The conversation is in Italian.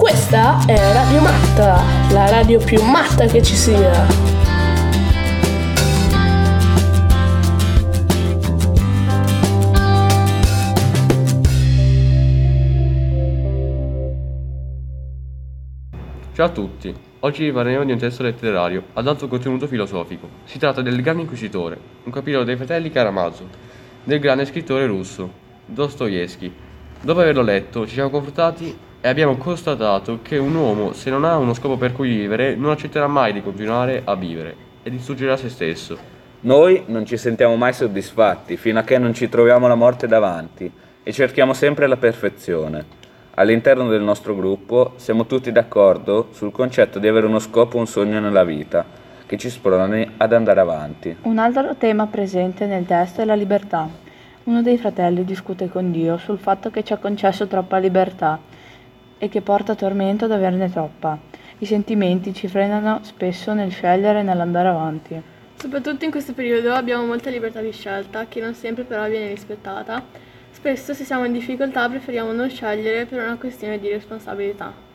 Questa è Radio Matta, la radio più matta che ci sia. Ciao a tutti, oggi vi parleremo di un testo letterario ad alto contenuto filosofico. Si tratta del Grande Inquisitore, un capitolo dei fratelli Karamazov, del grande scrittore russo, Dostoevsky. Dopo averlo letto, ci siamo confrontati e abbiamo constatato che un uomo, se non ha uno scopo per cui vivere, non accetterà mai di continuare a vivere e distruggerà se stesso. Noi non ci sentiamo mai soddisfatti fino a che non ci troviamo la morte davanti e cerchiamo sempre la perfezione. All'interno del nostro gruppo siamo tutti d'accordo sul concetto di avere uno scopo, un sogno nella vita, che ci sproni ad andare avanti. Un altro tema presente nel testo è la libertà. Uno dei fratelli discute con Dio sul fatto che ci ha concesso troppa libertà e che porta tormento ad averne troppa. I sentimenti ci frenano spesso nel scegliere e nell'andare avanti. Soprattutto in questo periodo abbiamo molta libertà di scelta, che non sempre però viene rispettata. Spesso se siamo in difficoltà preferiamo non scegliere per una questione di responsabilità.